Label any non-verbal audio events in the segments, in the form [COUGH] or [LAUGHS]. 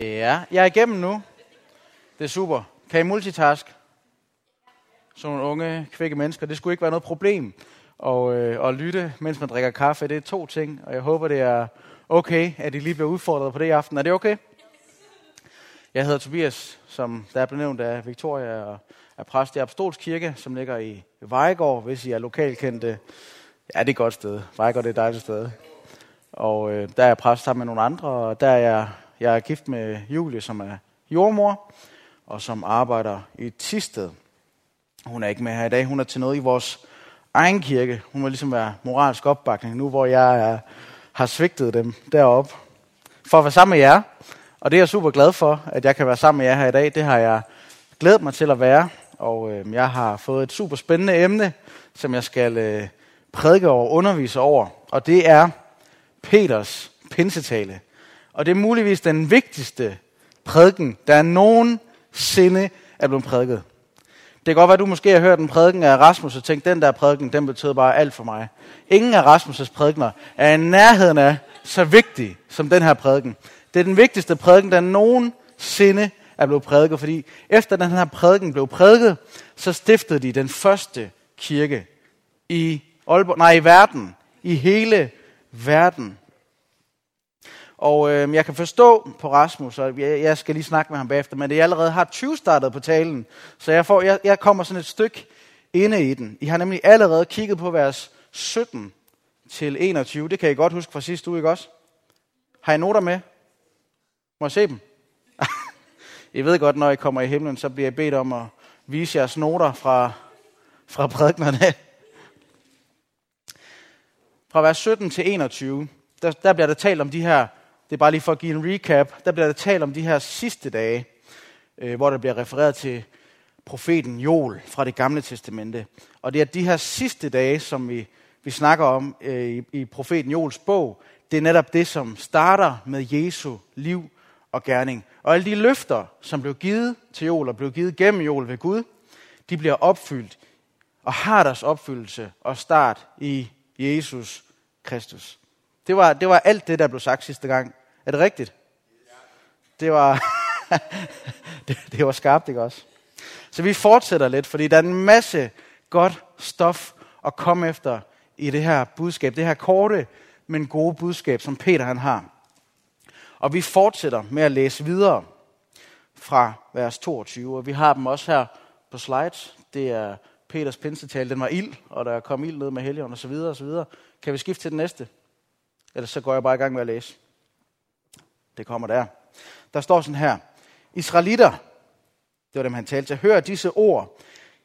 Ja, jeg er igennem nu. Det er super. Kan I multitask? Sådan nogle unge, kvikke mennesker. Det skulle ikke være noget problem at, øh, at lytte, mens man drikker kaffe. Det er to ting, og jeg håber, det er okay, at I lige bliver udfordret på det i aften. Er det okay? Jeg hedder Tobias, som der er blevet nævnt af Victoria, og er præst i Apostolskirke, som ligger i Vejgaard, hvis I er lokalkendte. Ja, det er et godt sted. Vejgaard det er et dejligt sted. Og øh, der er jeg præst sammen med nogle andre, og der er jeg, jeg er gift med Julie, som er jordmor, og som arbejder i Tisted. Hun er ikke med her i dag. Hun er til noget i vores egen kirke. Hun må ligesom være moralsk opbakning, nu hvor jeg er, har svigtet dem derop for at være sammen med jer. Og det er jeg super glad for, at jeg kan være sammen med jer her i dag. Det har jeg glædet mig til at være. Og øh, jeg har fået et super spændende emne, som jeg skal øh, prædike og undervise over. Og det er Peters pinsetale. Og det er muligvis den vigtigste prædiken, der nogensinde er blevet prædiket. Det kan godt være, at du måske har hørt en prædiken af Rasmus og tænkt, den der prædiken, den betød bare alt for mig. Ingen af Rasmus' prædikener er i nærheden af så vigtig som den her prædiken. Det er den vigtigste prædiken, der nogensinde er blevet prædiket, fordi efter den her prædiken blev prædiket, så stiftede de den første kirke i Aalborg, nej, i verden, i hele verden. Og øh, jeg kan forstå på Rasmus, og jeg, jeg skal lige snakke med ham bagefter, men det allerede har 20 startet på talen, så jeg, får, jeg, jeg kommer sådan et stykke inde i den. I har nemlig allerede kigget på vers 17 til 21. Det kan I godt huske fra sidste uge, ikke også? Har I noter med? Må jeg se dem? [LAUGHS] I ved godt, når I kommer i himlen, så bliver jeg bedt om at vise jeres noter fra, fra prædiknerne. Fra vers 17 til 21, der, der bliver der talt om de her, det er bare lige for at give en recap, der bliver der talt om de her sidste dage, øh, hvor der bliver refereret til profeten Joel fra det gamle testamente. Og det er de her sidste dage, som vi, vi snakker om øh, i, i profeten Joels bog, det er netop det, som starter med Jesu liv og gerning. Og alle de løfter, som blev givet til Joel og blev givet gennem Joel ved Gud, de bliver opfyldt og har deres opfyldelse og start i Jesus Kristus. Det var, det var alt det, der blev sagt sidste gang. Er det rigtigt? Det var, [LAUGHS] det, det var skarpt, ikke også? Så vi fortsætter lidt, fordi der er en masse godt stof at komme efter i det her budskab. Det her korte, men gode budskab, som Peter han har. Og vi fortsætter med at læse videre fra vers 22, og vi har dem også her på slides. Det er Peters pinsetal, den var ild, og der kom ild ned med helgen og så videre og så videre. Kan vi skifte til den næste? Ellers så går jeg bare i gang med at læse. Det kommer der. Der står sådan her. Israelitter, det var dem han talte til, hør disse ord.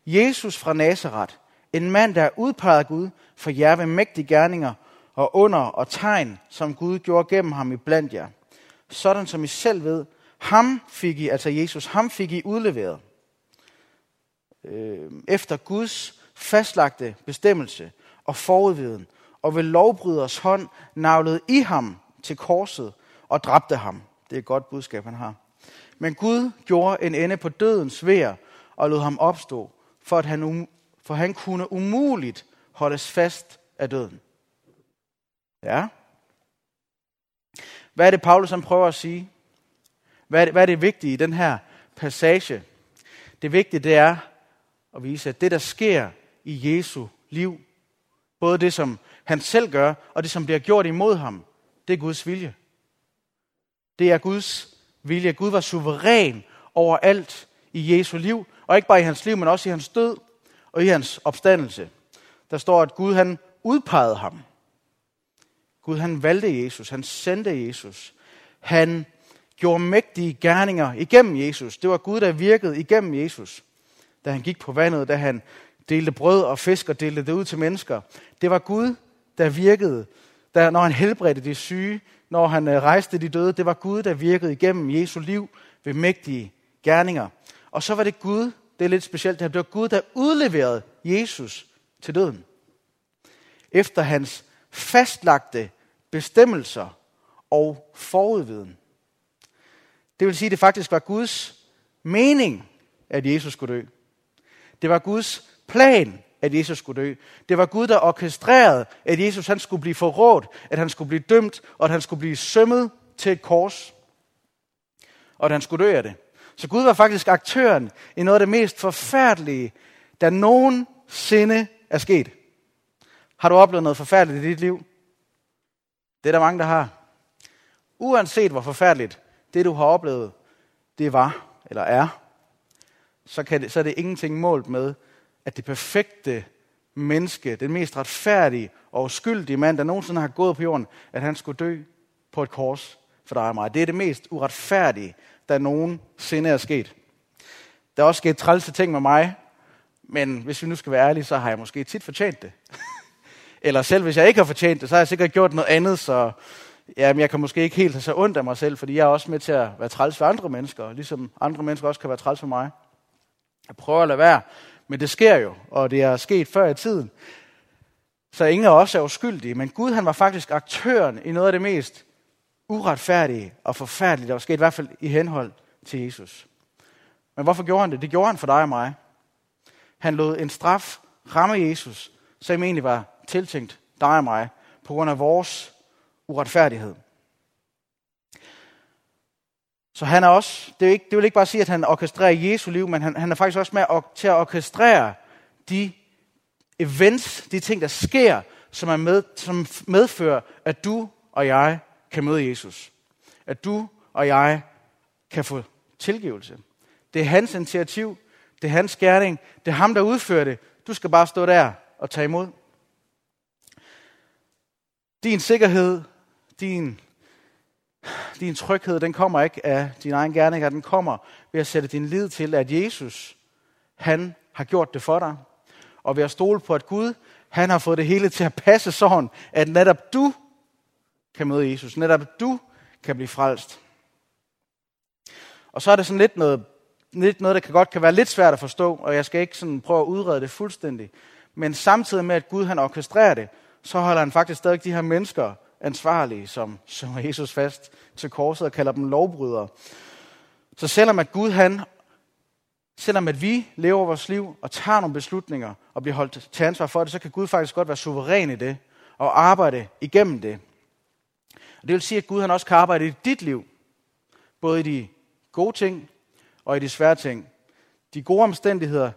Jesus fra Nazareth, en mand, der er udpeget af Gud for jer ved mægtige gerninger og under og tegn, som Gud gjorde gennem ham i blandt jer. Sådan som I selv ved, ham fik I, altså Jesus, ham fik I udleveret. Øh, efter Guds fastlagte bestemmelse og forudviden, og ved lovbryders hånd navlede I ham til korset og dræbte ham. Det er et godt budskab, han har. Men Gud gjorde en ende på dødens vær og lod ham opstå, for, at han, um, for han kunne umuligt holdes fast af døden. Ja. Hvad er det, Paulus han prøver at sige? Hvad er det, hvad er det vigtige i den her passage? Det vigtige det er at vise, at det, der sker i Jesu liv, både det, som han selv gør, og det, som bliver gjort imod ham, det er Guds vilje. Det er Guds vilje. Gud var suveræn over alt i Jesu liv, og ikke bare i hans liv, men også i hans død og i hans opstandelse. Der står, at Gud han udpegede ham. Gud han valgte Jesus, han sendte Jesus. Han gjorde mægtige gerninger igennem Jesus. Det var Gud, der virkede igennem Jesus. Da han gik på vandet, da han delte brød og fisk og delte det ud til mennesker. Det var Gud, der virkede, der, når han helbredte de syge, når han øh, rejste de døde. Det var Gud, der virkede igennem Jesu liv ved mægtige gerninger. Og så var det Gud, det er lidt specielt, det var Gud, der udleverede Jesus til døden. Efter hans fastlagte bestemmelser og forudviden. Det vil sige, at det faktisk var Guds mening, at Jesus skulle dø. Det var Guds plan, at Jesus skulle dø. Det var Gud, der orkestrerede, at Jesus han skulle blive forrådt, at han skulle blive dømt, og at han skulle blive sømmet til et kors. og at han skulle dø af det. Så Gud var faktisk aktøren i noget af det mest forfærdelige, der nogensinde er sket. Har du oplevet noget forfærdeligt i dit liv? Det er der mange, der har. Uanset hvor forfærdeligt det, du har oplevet, det var eller er, så, kan det, så er det ingenting målt med, at det perfekte menneske, den mest retfærdige og uskyldige mand, der nogensinde har gået på jorden, at han skulle dø på et kors for dig og mig. Det er det mest uretfærdige, der nogensinde er sket. Der er også sket trælse ting med mig, men hvis vi nu skal være ærlige, så har jeg måske tit fortjent det. [LAUGHS] Eller selv hvis jeg ikke har fortjent det, så har jeg sikkert gjort noget andet, så jamen, jeg kan måske ikke helt have så ondt af mig selv, fordi jeg er også med til at være træls for andre mennesker, ligesom andre mennesker også kan være træls for mig. Jeg prøver at lade være, men det sker jo, og det er sket før i tiden. Så ingen af os er uskyldige, men Gud han var faktisk aktøren i noget af det mest uretfærdige og forfærdelige, der var sket, i hvert fald i henhold til Jesus. Men hvorfor gjorde han det? Det gjorde han for dig og mig. Han lod en straf ramme Jesus, som egentlig var tiltænkt dig og mig, på grund af vores uretfærdighed. Så han er også, det, er ikke, det vil ikke bare sige, at han orkestrerer Jesu liv, men han, han er faktisk også med at, til at orkestrere de events, de ting, der sker, som, er med, som medfører, at du og jeg kan møde Jesus. At du og jeg kan få tilgivelse. Det er hans initiativ, det er hans gerning, det er ham, der udfører det. Du skal bare stå der og tage imod. Din sikkerhed, din, din tryghed, den kommer ikke af din egen gerninger, den kommer ved at sætte din lid til, at Jesus, han har gjort det for dig. Og ved at stole på, at Gud, han har fået det hele til at passe sådan, at netop du kan møde Jesus. Netop du kan blive frelst. Og så er det sådan lidt noget, lidt noget, der kan godt kan være lidt svært at forstå, og jeg skal ikke sådan prøve at udrede det fuldstændig. Men samtidig med, at Gud han orkestrerer det, så holder han faktisk stadig de her mennesker ansvarlige, som, som Jesus fast til korset og kalder dem lovbrydere. Så selvom at Gud han, selvom at vi lever vores liv og tager nogle beslutninger og bliver holdt til ansvar for det, så kan Gud faktisk godt være suveræn i det og arbejde igennem det. Og det vil sige, at Gud han også kan arbejde i dit liv. Både i de gode ting og i de svære ting. De gode omstændigheder,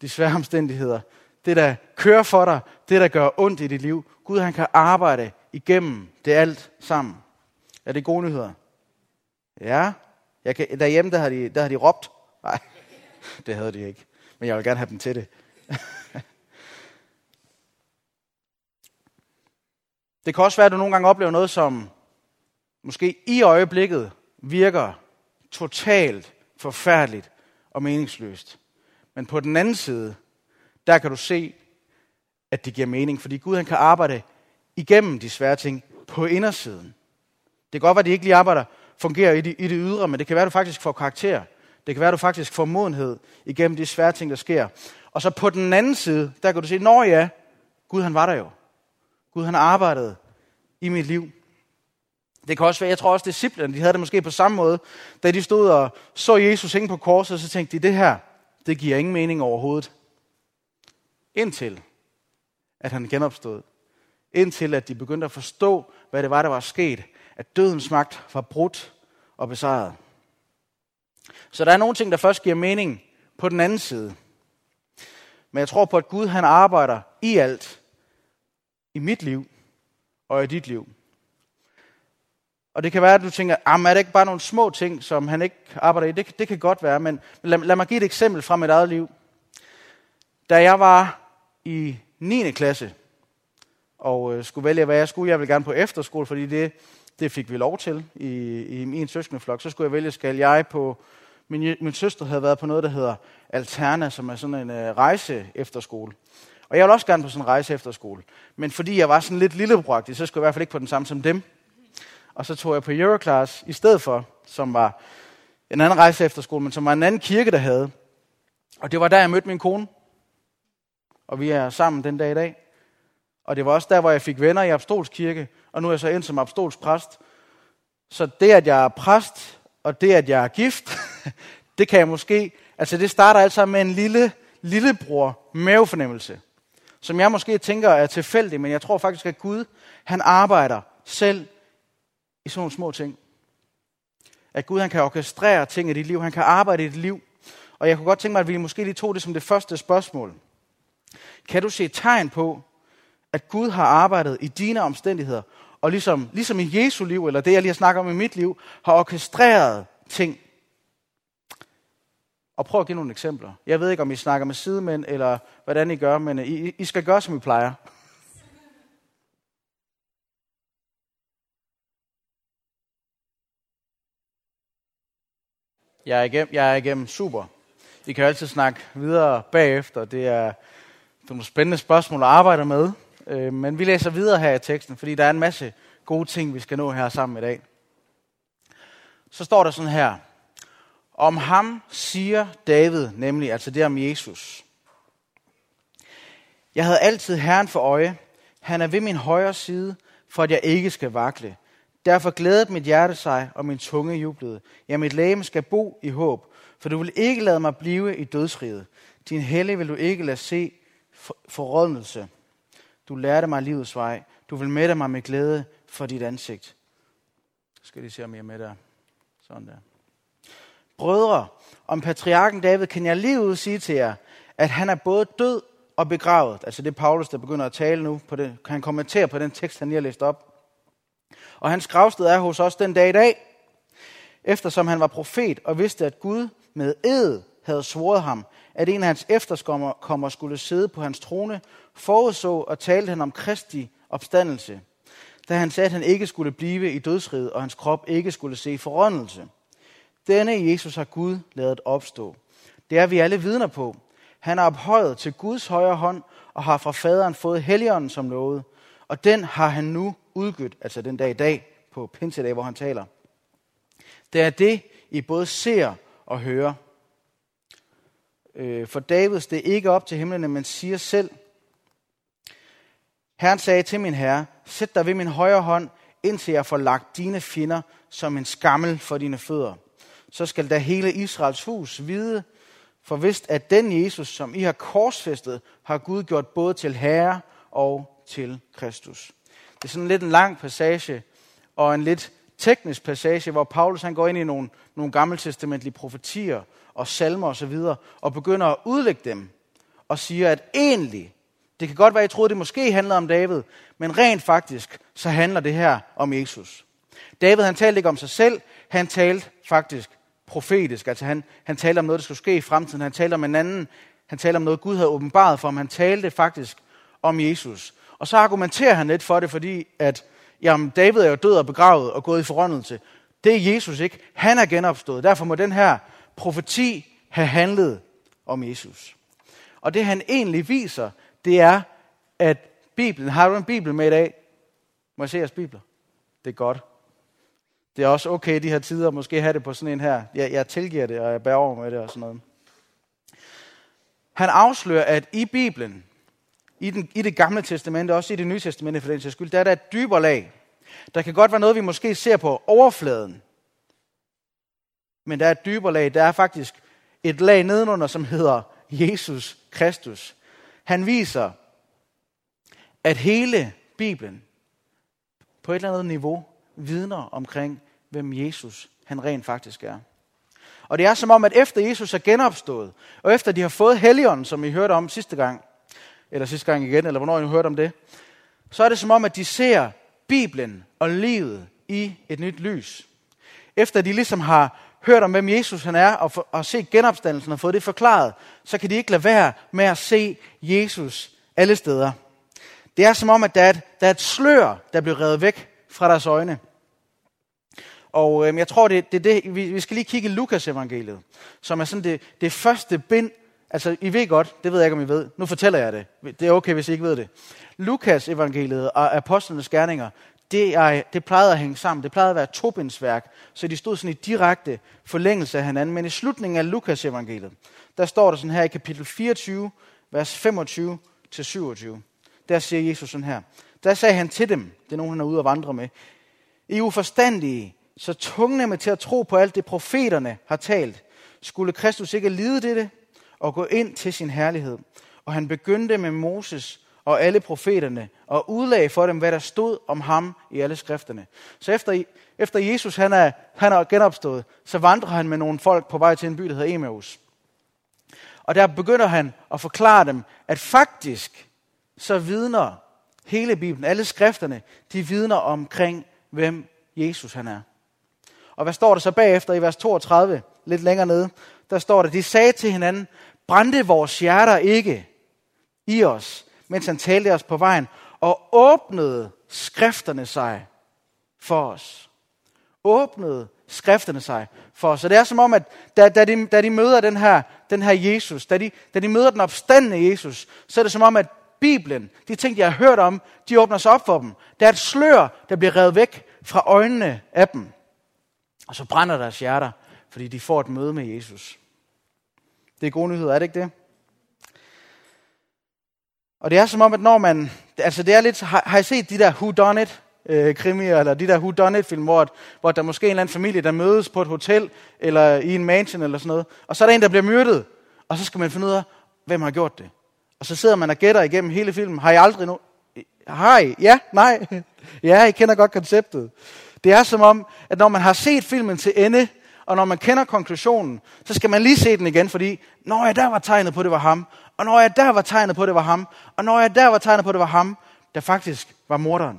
de svære omstændigheder. Det, der kører for dig, det, der gør ondt i dit liv. Gud han kan arbejde igennem det alt sammen. Er det gode nyheder? Ja. Jeg kan, derhjemme der har, de, der har de råbt. Nej, [LAUGHS] det havde de ikke. Men jeg vil gerne have dem til det. [LAUGHS] det kan også være, at du nogle gange oplever noget, som måske i øjeblikket virker totalt forfærdeligt og meningsløst. Men på den anden side, der kan du se, at det giver mening, fordi Gud han kan arbejde igennem de svære ting på indersiden. Det kan godt være, at de ikke lige arbejder, fungerer i det, i det ydre, men det kan være, at du faktisk får karakter. Det kan være, at du faktisk får modenhed igennem de svære ting, der sker. Og så på den anden side, der kan du sige, når ja, Gud han var der jo. Gud han arbejdede i mit liv. Det kan også være, jeg tror også, disciplerne, de havde det måske på samme måde, da de stod og så Jesus hænge på korset, så tænkte de, det her, det giver ingen mening overhovedet. Indtil, at han genopstod. Indtil, at de begyndte at forstå, hvad det var, der var sket. At dødens magt var brudt og besejret. Så der er nogle ting, der først giver mening på den anden side. Men jeg tror på, at Gud han arbejder i alt. I mit liv og i dit liv. Og det kan være, at du tænker, ah, er det ikke bare nogle små ting, som han ikke arbejder i? Det, det kan godt være, men lad, lad mig give et eksempel fra mit eget liv. Da jeg var i 9. klasse, og øh, skulle vælge, hvad jeg skulle, jeg ville gerne på efterskole, fordi det, det fik vi lov til i, i min søskendeflok. Så skulle jeg vælge, skal jeg på... Min, min søster havde været på noget, der hedder Alterna, som er sådan en øh, rejse efterskole. Og jeg ville også gerne på sådan en rejse efterskole. Men fordi jeg var sådan lidt lillebrugtig, så skulle jeg i hvert fald ikke på den samme som dem. Og så tog jeg på Euroclass i stedet for, som var en anden rejse efterskole, men som var en anden kirke, der havde. Og det var der, jeg mødte min kone. Og vi er sammen den dag i dag. Og det var også der, hvor jeg fik venner i Apostolskirke, og nu er jeg så ind som apostolsk præst. Så det, at jeg er præst, og det, at jeg er gift, [LAUGHS] det kan jeg måske, altså det starter altså med en lille, lillebror mavefornemmelse, som jeg måske tænker er tilfældig, men jeg tror faktisk, at Gud, han arbejder selv i sådan nogle små ting. At Gud han kan orkestrere ting i dit liv. Han kan arbejde i dit liv. Og jeg kunne godt tænke mig, at vi måske lige tog det som det første spørgsmål. Kan du se tegn på, at Gud har arbejdet i dine omstændigheder, og ligesom, ligesom i Jesu liv, eller det jeg lige har snakket om i mit liv, har orkestreret ting. Og prøv at give nogle eksempler. Jeg ved ikke, om I snakker med sidemænd, eller hvordan I gør, men I, I skal gøre, som I plejer. Jeg er igennem, jeg er igennem super. I kan altid snakke videre bagefter. Det er, det er nogle spændende spørgsmål at arbejde med. Øh, men vi læser videre her i teksten, fordi der er en masse gode ting, vi skal nå her sammen i dag. Så står der sådan her. Om ham siger David, nemlig altså det om Jesus. Jeg havde altid Herren for øje. Han er ved min højre side, for at jeg ikke skal vakle. Derfor glædede mit hjerte sig, og min tunge jublede. Ja, mit læge skal bo i håb, for du vil ikke lade mig blive i dødsriget. Din hellige vil du ikke lade se forrådnelse. Du lærte mig livets vej. Du vil mætte mig med glæde for dit ansigt. Skal de se, om jeg er med der? Sådan der. Brødre, om patriarken David kan jeg lige ud sige til jer, at han er både død og begravet. Altså det er Paulus, der begynder at tale nu. På det. Kan han kommentere på den tekst, han lige har læst op. Og hans gravsted er hos os den dag i dag, eftersom han var profet og vidste, at Gud med ed havde svoret ham, at en af hans efterkommere skulle sidde på hans trone, forudså og talte han om Kristi opstandelse, da han sagde, at han ikke skulle blive i dødsriget, og hans krop ikke skulle se forrådnelse. Denne Jesus har Gud lavet opstå. Det er vi alle vidner på. Han er ophøjet til Guds højre hånd, og har fra faderen fået helligånden som lovet. Og den har han nu udgødt, altså den dag i dag, på pinsedag, hvor han taler. Det er det, I både ser og hører. Øh, for Davids det er ikke op til himlene, men siger selv, Herren sagde til min herre, sæt dig ved min højre hånd, indtil jeg får lagt dine fjender som en skammel for dine fødder. Så skal da hele Israels hus vide, for vist at den Jesus, som I har korsfæstet, har Gud gjort både til herre og til Kristus. Det er sådan lidt en lang passage, og en lidt teknisk passage, hvor Paulus han går ind i nogle, nogle gammeltestamentlige profetier og salmer osv., og, og begynder at udlægge dem, og siger, at egentlig, det kan godt være, at I troede, det måske handlede om David, men rent faktisk, så handler det her om Jesus. David, han talte ikke om sig selv, han talte faktisk profetisk. Altså han, han talte om noget, der skulle ske i fremtiden. Han talte om en anden. Han talte om noget, Gud havde åbenbaret for ham. Han talte faktisk om Jesus. Og så argumenterer han lidt for det, fordi at jamen, David er jo død og begravet og gået i forrådnelse. Det er Jesus ikke. Han er genopstået. Derfor må den her profeti have handlet om Jesus. Og det han egentlig viser, det er, at Bibelen, har du en Bibel med i dag? Må jeg se jeres Bibler? Det er godt. Det er også okay de her tider, måske have det på sådan en her. Jeg, jeg tilgiver det, og jeg bærer over med det og sådan noget. Han afslører, at i Bibelen, i, den, i det gamle testamente, også i det nye testamente for den sags skyld, der er der et dybere lag. Der kan godt være noget, vi måske ser på overfladen. Men der er et dybere lag. Der er faktisk et lag nedenunder, som hedder Jesus Kristus. Han viser, at hele Bibelen på et eller andet niveau vidner omkring, hvem Jesus han rent faktisk er. Og det er som om, at efter Jesus er genopstået, og efter de har fået helligånden, som I hørte om sidste gang, eller sidste gang igen, eller hvornår I hørte om det, så er det som om, at de ser Bibelen og livet i et nyt lys. Efter de ligesom har hørt om, hvem Jesus han er, og, for, og set genopstandelsen og fået det forklaret, så kan de ikke lade være med at se Jesus alle steder. Det er som om, at der er et, der er et slør, der bliver revet væk fra deres øjne. Og øhm, jeg tror, det, det, det vi, vi skal lige kigge i Lukas evangeliet, som er sådan det, det første bind. Altså, I ved godt, det ved jeg ikke, om I ved. Nu fortæller jeg det. Det er okay, hvis I ikke ved det. Lukas evangeliet og apostlenes gerninger, det, er, det plejede at hænge sammen. Det plejede at være et tobindsværk, så de stod sådan i direkte forlængelse af hinanden. Men i slutningen af Lukas evangeliet, der står der sådan her i kapitel 24, vers 25 til 27. Der siger Jesus sådan her. Der sagde han til dem, det er nogen, han er ude og vandre med, I er uforstandige, så tungnemme til at tro på alt det, profeterne har talt. Skulle Kristus ikke lide dette og gå ind til sin herlighed? Og han begyndte med Moses og alle profeterne, og udlagde for dem, hvad der stod om ham i alle skrifterne. Så efter, efter Jesus han er, han er genopstået, så vandrer han med nogle folk på vej til en by, der hedder Emmaus. Og der begynder han at forklare dem, at faktisk så vidner hele Bibelen, alle skrifterne, de vidner omkring, hvem Jesus han er. Og hvad står der så bagefter i vers 32, lidt længere nede? Der står der, de sagde til hinanden, brændte vores hjerter ikke i os, mens han talte os på vejen, og åbnede skrifterne sig for os. Åbnede skrifterne sig for os. Så det er som om, at da, da, de, da de møder den her, den her Jesus, da de, da de møder den opstandende Jesus, så er det som om, at Bibelen, de ting, de har hørt om, de åbner sig op for dem. Der er et slør, der bliver revet væk fra øjnene af dem. Og så brænder deres hjerter, fordi de får et møde med Jesus. Det er gode nyheder, er det ikke det? Og det er som om, at når man... Altså det er lidt... Har, har I set de der Who Done It? øh, krimier, eller de der Who Done It film, hvor, hvor der måske er en eller anden familie, der mødes på et hotel, eller i en mansion, eller sådan noget. Og så er der en, der bliver myrdet, og så skal man finde ud af, hvem har gjort det. Og så sidder man og gætter igennem hele filmen. Har I aldrig nu? Har I? Ja? Nej? [LAUGHS] ja, I kender godt konceptet. Det er som om, at når man har set filmen til ende, og når man kender konklusionen, så skal man lige se den igen, fordi når jeg der var tegnet på, det var ham, og når jeg der var tegnet på, det var ham, og når jeg der var tegnet på, det var ham, der faktisk var morderen.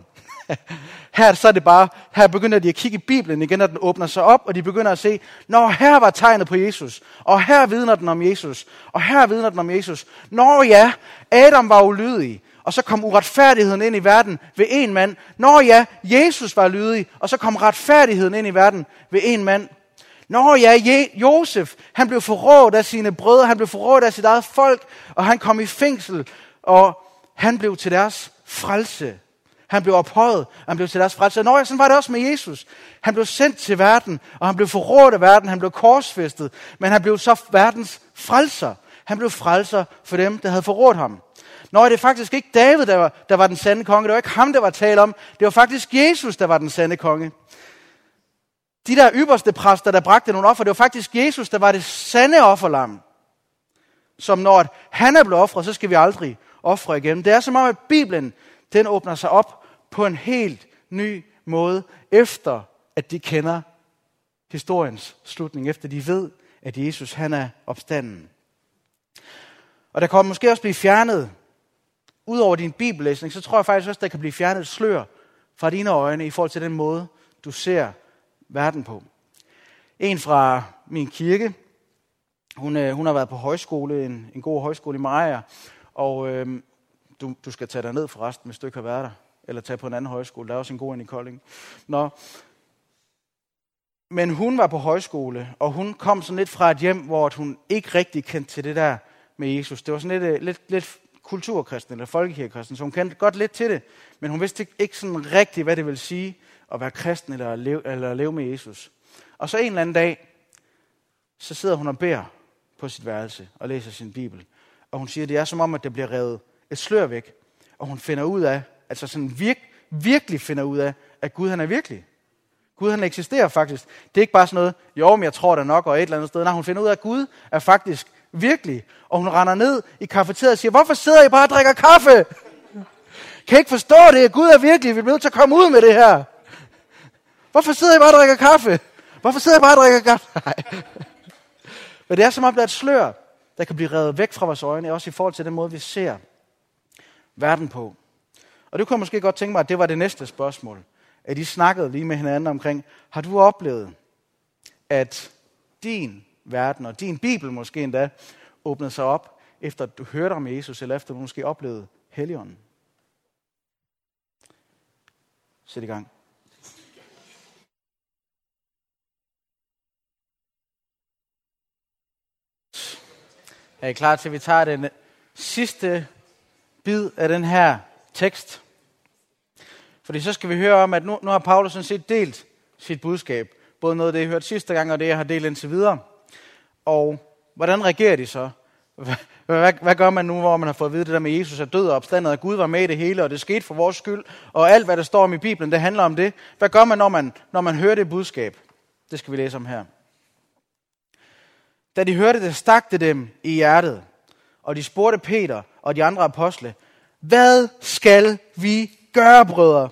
[LAUGHS] her så er det bare, her begynder de at kigge i Bibelen igen, når den åbner sig op, og de begynder at se, når her var tegnet på Jesus, og her vidner den om Jesus, og her vidner den om Jesus. Når ja, Adam var ulydig, og så kom uretfærdigheden ind i verden ved en mand. Når ja, Jesus var lydig, og så kom retfærdigheden ind i verden ved en mand. Nå ja, Josef, han blev forrådt af sine brødre, han blev forrådt af sit eget folk, og han kom i fængsel, og han blev til deres frelse. Han blev ophøjet, og han blev til deres frelse. Nå, sådan var det også med Jesus. Han blev sendt til verden, og han blev forrådt af verden, han blev korsfæstet, men han blev så verdens frelser. Han blev frelser for dem, der havde forrådt ham. Nå, det er faktisk ikke David, der var, der var den sande konge. Det var ikke ham, der var tale om. Det var faktisk Jesus, der var den sande konge. De der ypperste præster, der bragte nogle offer, det var faktisk Jesus, der var det sande offerlam. Som når han er blevet offret, så skal vi aldrig ofre igen. Det er som om, at Bibelen den åbner sig op på en helt ny måde, efter at de kender historiens slutning, efter de ved, at Jesus han er opstanden. Og der kommer måske også blive fjernet, ud over din bibellæsning, så tror jeg faktisk også, der kan blive fjernet et slør fra dine øjne i forhold til den måde, du ser verden på. En fra min kirke, hun, øh, hun har været på højskole, en, en god højskole i Maja, og øh, du, du skal tage dig ned forresten, hvis du ikke har været der. Eller tage på en anden højskole. Der er også en god en i Kolding. Nå. Men hun var på højskole, og hun kom sådan lidt fra et hjem, hvor hun ikke rigtig kendte til det der med Jesus. Det var sådan lidt, øh, lidt, lidt kulturkristen eller folkekirkekristen, så hun kendte godt lidt til det, men hun vidste ikke, sådan rigtigt, hvad det vil sige at være kristen eller at, leve, eller at leve med Jesus. Og så en eller anden dag, så sidder hun og beder på sit værelse og læser sin bibel. Og hun siger, at det er som om, at det bliver revet et slør væk, og hun finder ud af, altså sådan virk, virkelig finder ud af, at Gud han er virkelig. Gud han eksisterer faktisk. Det er ikke bare sådan noget, jo, men jeg tror der nok, og et eller andet sted. Nej, hun finder ud af, at Gud er faktisk virkelig. Og hun render ned i kafeteriet og siger, hvorfor sidder I bare og drikker kaffe? Kan I ikke forstå det? Gud er virkelig. Vi bliver nødt til at komme ud med det her. Hvorfor sidder jeg bare og drikker kaffe? Hvorfor sidder jeg bare og drikker kaffe? [LAUGHS] Nej. Men det er som om, der er et slør, der kan blive revet væk fra vores øjne, også i forhold til den måde, vi ser verden på. Og det kunne jeg måske godt tænke mig, at det var det næste spørgsmål. At I snakkede lige med hinanden omkring, har du oplevet, at din verden og din bibel måske endda åbnede sig op, efter at du hørte om Jesus, eller efter du måske oplevede Helligånden? Sæt i gang. Er I klar til, at vi tager den sidste bid af den her tekst. Fordi så skal vi høre om, at nu, nu har Paulus sådan set delt sit budskab. Både noget af det, jeg hørte sidste gang, og det, jeg har delt indtil videre. Og hvordan reagerer de så? Hvad, hvad, hvad gør man nu, hvor man har fået at vide det der med, Jesus er død og opstandet, og Gud var med i det hele, og det skete for vores skyld, og alt, hvad der står om i Bibelen, det handler om det. Hvad gør man, når man, når man hører det budskab? Det skal vi læse om her. Da de hørte det, stak det dem i hjertet, og de spurgte Peter og de andre apostle, Hvad skal vi gøre, brødre?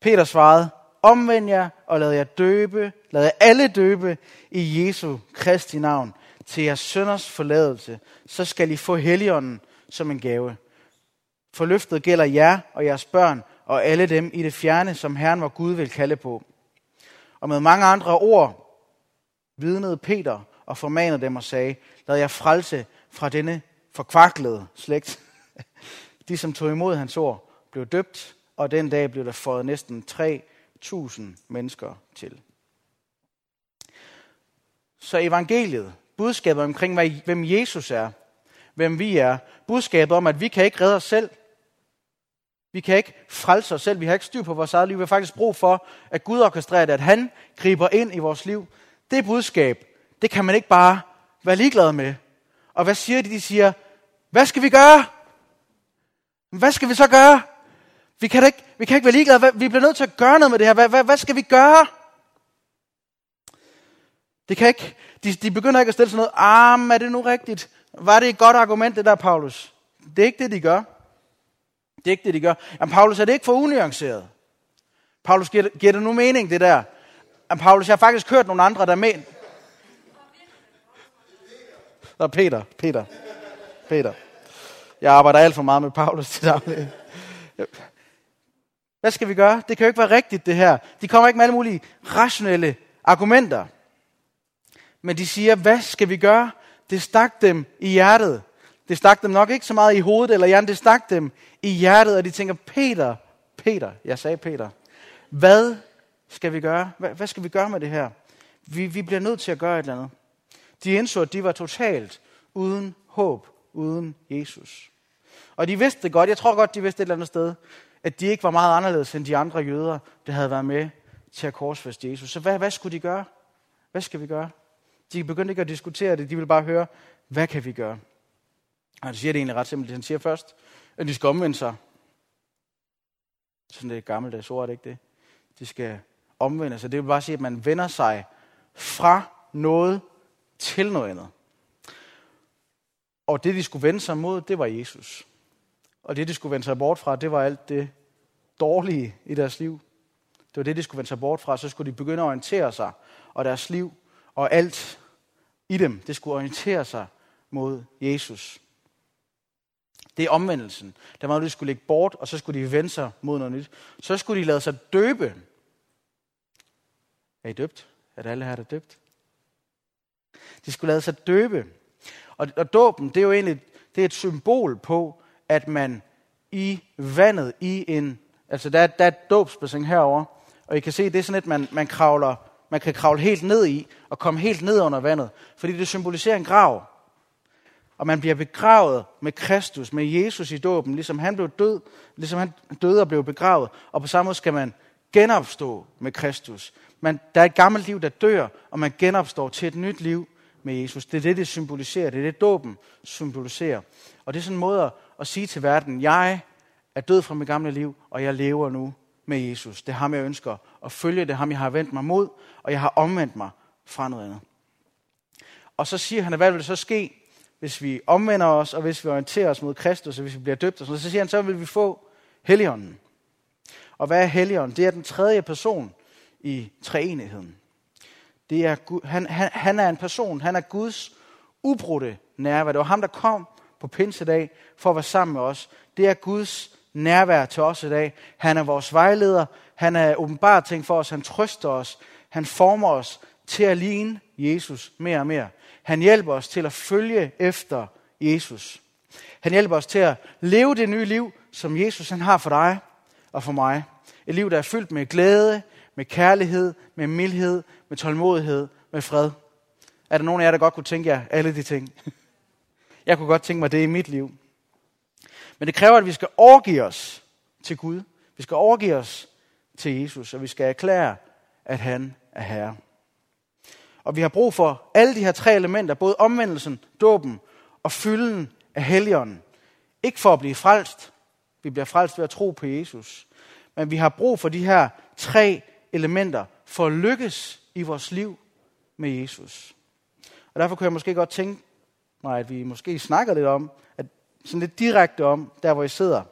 Peter svarede, omvend jer og lad jer døbe, lad jer alle døbe i Jesu Kristi navn til jeres sønders forladelse, så skal I få heligånden som en gave. For løftet gælder jer og jeres børn og alle dem i det fjerne, som Herren var Gud vil kalde på. Og med mange andre ord vidnede Peter og formanede dem og sagde, lad jer frelse fra denne forkvaklede slægt. [LAUGHS] De, som tog imod hans ord, blev døbt, og den dag blev der fået næsten 3.000 mennesker til. Så evangeliet, budskabet omkring, hvem Jesus er, hvem vi er, budskabet om, at vi kan ikke redde os selv, vi kan ikke frelse os selv, vi har ikke styr på vores eget liv, vi har faktisk brug for, at Gud orkestrerer det, at han griber ind i vores liv. Det budskab, det kan man ikke bare være ligeglad med. Og hvad siger de? De siger, hvad skal vi gøre? Hvad skal vi så gøre? Vi kan ikke, vi kan ikke være ligeglade. Vi bliver nødt til at gøre noget med det her. Hvad, hvad, hvad skal vi gøre? Det kan ikke, de, de begynder ikke at stille sig noget. Ah, er det nu rigtigt? Var det et godt argument, det der, Paulus? Det er ikke det, de gør. Det er ikke det, de gør. Jamen, Paulus, er det ikke for unuanceret? Paulus, giver, giver det nu mening, det der? Jamen, Paulus, jeg har faktisk hørt nogle andre, der men... Der Peter, Peter, Peter. Jeg arbejder alt for meget med Paulus til daglig. Hvad skal vi gøre? Det kan jo ikke være rigtigt, det her. De kommer ikke med alle mulige rationelle argumenter. Men de siger, hvad skal vi gøre? Det stak dem i hjertet. Det stak dem nok ikke så meget i hovedet eller hjernen, det stak dem i hjertet, og de tænker, Peter, Peter, jeg sagde Peter, hvad skal vi gøre? Hvad, hvad skal vi gøre med det her? Vi, vi bliver nødt til at gøre et eller andet. De indså, at de var totalt uden håb, uden Jesus. Og de vidste det godt, jeg tror godt, de vidste et eller andet sted, at de ikke var meget anderledes end de andre jøder, der havde været med til at korsfeste Jesus. Så hvad, hvad skulle de gøre? Hvad skal vi gøre? De begyndte ikke at diskutere det, de ville bare høre, hvad kan vi gøre? Og han siger det egentlig ret simpelt. Han siger først, at de skal omvende sig. Sådan det er gammeldags ord, er det ikke det? De skal omvende sig. Det vil bare sige, at man vender sig fra noget til noget andet. Og det, de skulle vende sig mod, det var Jesus. Og det, de skulle vende sig bort fra, det var alt det dårlige i deres liv. Det var det, de skulle vende sig bort fra. Så skulle de begynde at orientere sig, og deres liv og alt i dem, det skulle orientere sig mod Jesus. Det er omvendelsen. Der var de skulle lægge bort, og så skulle de vende sig mod noget nyt. Så skulle de lade sig døbe. Er I døbt? Er det alle her, der er døbt? De skulle lade sig døbe. Og, og dåben, det er jo egentlig det er et symbol på, at man i vandet, i en, altså der, der er et dåbsbassin herover, og I kan se, det er sådan et, man, man kravler, man kan kravle helt ned i, og komme helt ned under vandet, fordi det symboliserer en grav. Og man bliver begravet med Kristus, med Jesus i dåben, ligesom han blev død, ligesom han døde og blev begravet. Og på samme måde skal man genopstå med Kristus. Man, der er et gammelt liv, der dør, og man genopstår til et nyt liv med Jesus. Det er det, det symboliserer. Det er det, dåben symboliserer. Og det er sådan en måde at, at sige til verden, jeg er død fra mit gamle liv, og jeg lever nu med Jesus. Det er ham, jeg ønsker at følge. Det er ham, jeg har vendt mig mod, og jeg har omvendt mig fra noget andet. Og så siger han, hvad vil det så ske, hvis vi omvender os, og hvis vi orienterer os mod Kristus, og hvis vi bliver døbt, og sådan så siger han, så vil vi få Helligånden. Og hvad er Helligånden? Det er den tredje person i treenigheden. Det er, han, han, han er en person, han er Guds ubrudte nærvær. Det var ham, der kom på pinsedag for at være sammen med os. Det er Guds nærvær til os i dag. Han er vores vejleder. Han er åbenbart ting for os. Han trøster os. Han former os til at ligne Jesus mere og mere. Han hjælper os til at følge efter Jesus. Han hjælper os til at leve det nye liv, som Jesus han har for dig og for mig. Et liv, der er fyldt med glæde, med kærlighed, med mildhed, med tålmodighed, med fred. Er der nogen af jer, der godt kunne tænke jer alle de ting? Jeg kunne godt tænke mig det i mit liv. Men det kræver, at vi skal overgive os til Gud. Vi skal overgive os til Jesus, og vi skal erklære, at han er Herre. Og vi har brug for alle de her tre elementer, både omvendelsen, dåben og fylden af helligånden. Ikke for at blive frelst. Vi bliver frelst ved at tro på Jesus. Men vi har brug for de her tre elementer for at lykkes i vores liv med Jesus. Og derfor kunne jeg måske godt tænke mig, at vi måske snakker lidt om, at sådan lidt direkte om, der hvor I sidder.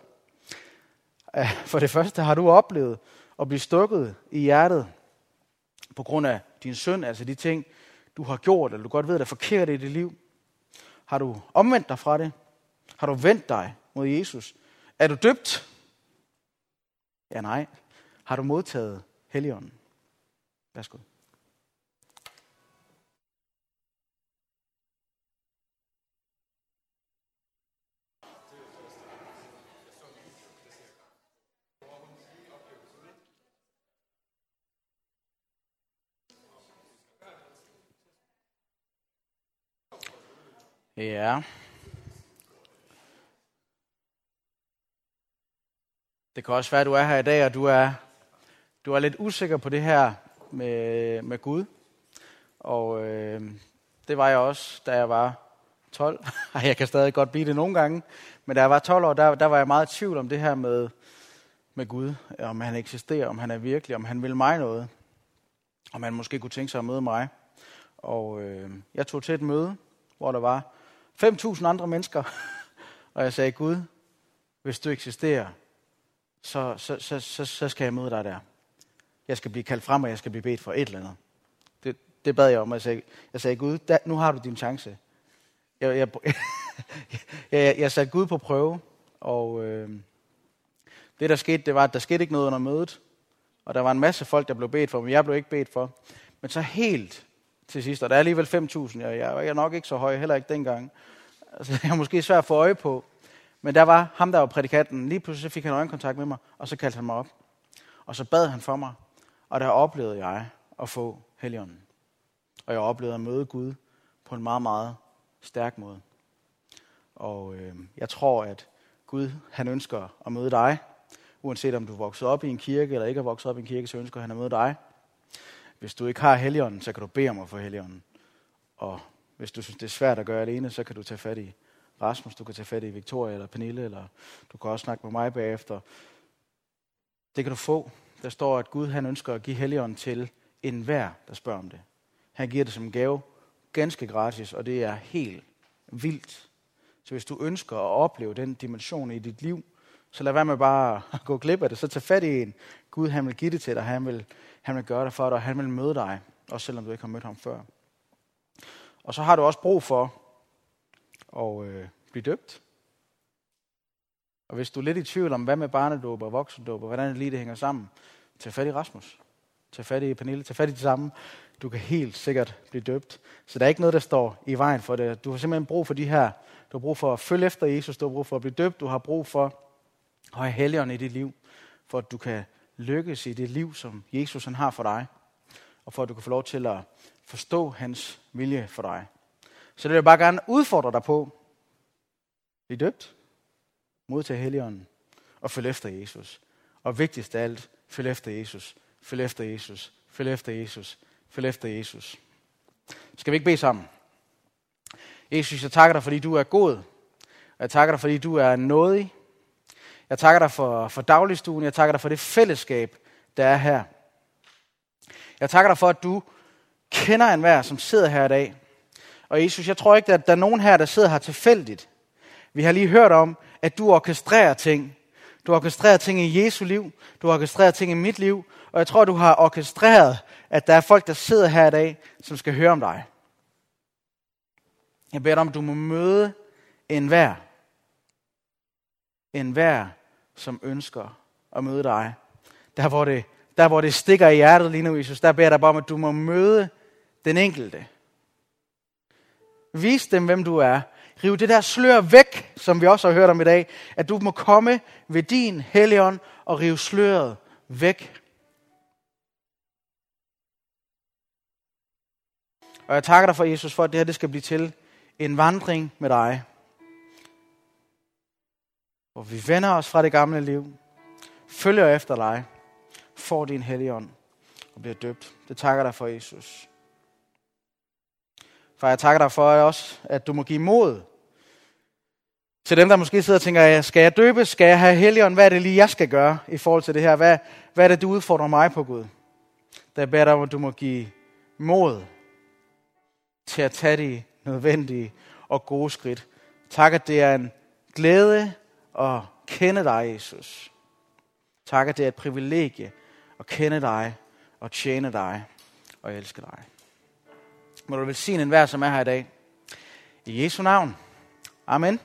For det første, har du oplevet at blive stukket i hjertet på grund af din synd, altså de ting, du har gjort, eller du godt ved, der er forkert i dit liv. Har du omvendt dig fra det? Har du vendt dig mod Jesus? Er du døbt? Ja, nej. Har du modtaget Helligånden? Værsgo. Ja. Det kan også være, at du er her i dag, og du er, du er lidt usikker på det her med, med Gud. Og øh, det var jeg også, da jeg var 12. [LAUGHS] jeg kan stadig godt blive det nogle gange. Men da jeg var 12 år, der, der var jeg meget i tvivl om det her med, med Gud. Om han eksisterer, om han er virkelig, om han vil mig noget. Om han måske kunne tænke sig at møde mig. Og øh, jeg tog til et møde, hvor der var 5.000 andre mennesker. [LAUGHS] og jeg sagde, Gud, hvis du eksisterer, så, så, så, så, så skal jeg møde dig der. Jeg skal blive kaldt frem, og jeg skal blive bedt for et eller andet. Det, det bad jeg om, og jeg sagde, jeg sagde Gud, da, nu har du din chance. Jeg, jeg, [LAUGHS] jeg, jeg satte Gud på prøve, og øh, det der skete, det var, at der skete ikke noget under mødet, og der var en masse folk, der blev bedt for, men jeg blev ikke bedt for. Men så helt til sidst, og der er alligevel 5.000, jeg, jeg er nok ikke så høj, heller ikke dengang. Altså, jeg er måske svært at få øje på, men der var ham, der var prædikanten. Lige pludselig fik han øjenkontakt med mig, og så kaldte han mig op. Og så bad han for mig, og der oplevede jeg at få Helligånden. Og jeg oplevede at møde Gud på en meget, meget stærk måde. Og øh, jeg tror, at Gud han ønsker at møde dig, uanset om du er vokset op i en kirke eller ikke er vokset op i en kirke, så ønsker han at møde dig. Hvis du ikke har Helligånden, så kan du bede om at få Helligånden. Og hvis du synes, det er svært at gøre alene, så kan du tage fat i Rasmus, du kan tage fat i Victoria eller Pernille, eller du kan også snakke med mig bagefter. Det kan du få. Der står, at Gud han ønsker at give Helligånden til enhver, der spørger om det. Han giver det som en gave, ganske gratis, og det er helt vildt. Så hvis du ønsker at opleve den dimension i dit liv, så lad være med bare at gå glip af det. Så tag fat i en. Gud han vil give det til dig. Han vil, han vil gøre det for dig, og han vil møde dig, også selvom du ikke har mødt ham før. Og så har du også brug for at øh, blive døbt. Og hvis du er lidt i tvivl om, hvad med barnedåber og voksendåber, hvordan det lige det hænger sammen, tag fat i Rasmus. Tag fat i Pernille, tag fat i det samme. Du kan helt sikkert blive døbt. Så der er ikke noget, der står i vejen for det. Du har simpelthen brug for de her. Du har brug for at følge efter Jesus. Du har brug for at blive døbt. Du har brug for og have helligånden i dit liv. For at du kan lykkes i det liv, som Jesus han har for dig. Og for at du kan få lov til at forstå hans vilje for dig. Så det vil jeg bare gerne udfordre dig på. Bliv døbt. Modtag helligånden. Og følg efter Jesus. Og vigtigst af alt, følg efter Jesus. Følg efter Jesus. Følg efter Jesus. Følg efter Jesus. Skal vi ikke bede sammen? Jesus, jeg takker dig, fordi du er god. Og jeg takker dig, fordi du er nådig. Jeg takker dig for, for dagligstuen. Jeg takker dig for det fællesskab, der er her. Jeg takker dig for, at du kender enhver, som sidder her i dag. Og Jesus, jeg tror ikke, at der er nogen her, der sidder her tilfældigt. Vi har lige hørt om, at du orkestrerer ting. Du orkestrerer ting i Jesu liv. Du orkestrerer ting i mit liv. Og jeg tror, du har orkestreret, at der er folk, der sidder her i dag, som skal høre om dig. Jeg beder dig om, at du må møde enhver. Enhver, som ønsker at møde dig. Der hvor det, der, hvor det stikker i hjertet lige nu, Jesus, der beder jeg dig bare om, at du må møde den enkelte. Vis dem, hvem du er. Riv det der slør væk, som vi også har hørt om i dag. At du må komme ved din helligånd og rive sløret væk. Og jeg takker dig for, Jesus, for at det her det skal blive til en vandring med dig. Hvor vi vender os fra det gamle liv, følger efter dig, får din helligånd og bliver døbt. Det takker dig for, Jesus. For jeg takker dig for også, at du må give mod til dem, der måske sidder og tænker, skal jeg døbe? Skal jeg have helligånd? Hvad er det lige, jeg skal gøre i forhold til det her? Hvad, hvad er det, du udfordrer mig på, Gud? Der beder dig om, at du må give mod til at tage de nødvendige og gode skridt. Tak, at det er en glæde at kende dig, Jesus. Tak, at det er et privilegie at kende dig og tjene dig og elske dig. Må du velsigne enhver, som er her i dag. I Jesu navn. Amen.